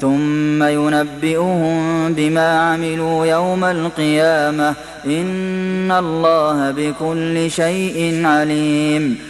ثم ينبئهم بما عملوا يوم القيامة. إن الله بكل شيء عليم.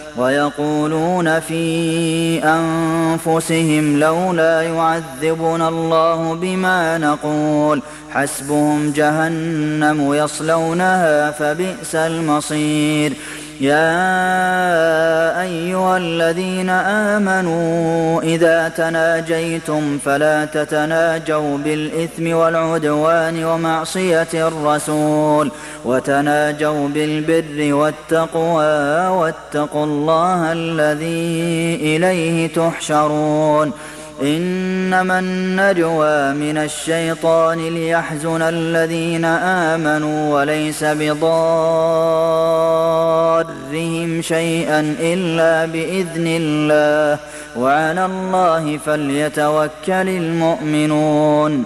ويقولون في أنفسهم لولا يعذبنا الله بما نقول حسبهم جهنم يصلونها فبئس المصير يا أيها الذين آمنوا إذا تناجيتم فلا تتناجوا بالإثم والعدوان ومعصية الرسول وتناجوا بالبر والتقوى واتقوا الله الذي إليه تحشرون إنما النجوى من الشيطان ليحزن الذين آمنوا وليس بضارهم شيئا إلا بإذن الله. وعلى الله فليتوكل المؤمنون.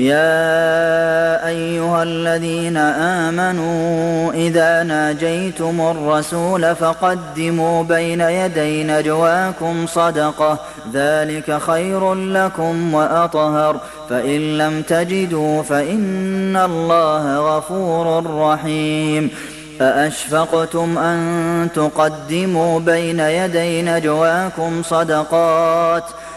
يا أيها الذين آمنوا إذا ناجيتم الرسول فقدموا بين يدي نجواكم صدقة ذلك خير لكم وأطهر فإن لم تجدوا فإن الله غفور رحيم. أأشفقتم أن تقدموا بين يدي نجواكم صدقات ۖ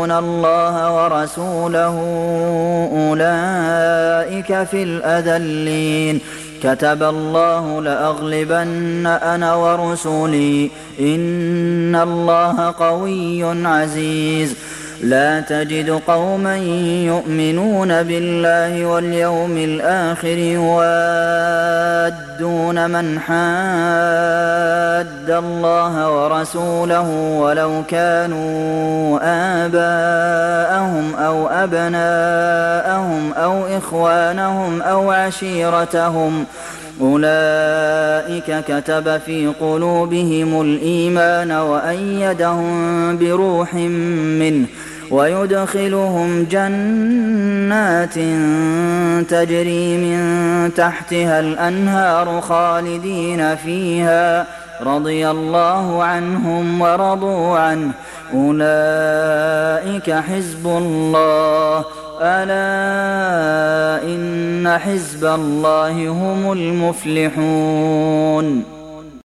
يحادون الله ورسوله أولئك في الأذلين كتب الله لأغلبن أنا ورسلي إن الله قوي عزيز لا تجد قوما يؤمنون بالله واليوم الآخر يوادون من حاد الله ورسوله ولو كانوا آباءهم أو أبناءهم أو إخوانهم أو عشيرتهم أولئك كتب في قلوبهم الإيمان وأيدهم بروح منه ويدخلهم جنات تجري من تحتها الأنهار خالدين فيها رضي الله عنهم ورضوا عنه. أولئك حزب الله. ألا إن حزب الله هم المفلحون.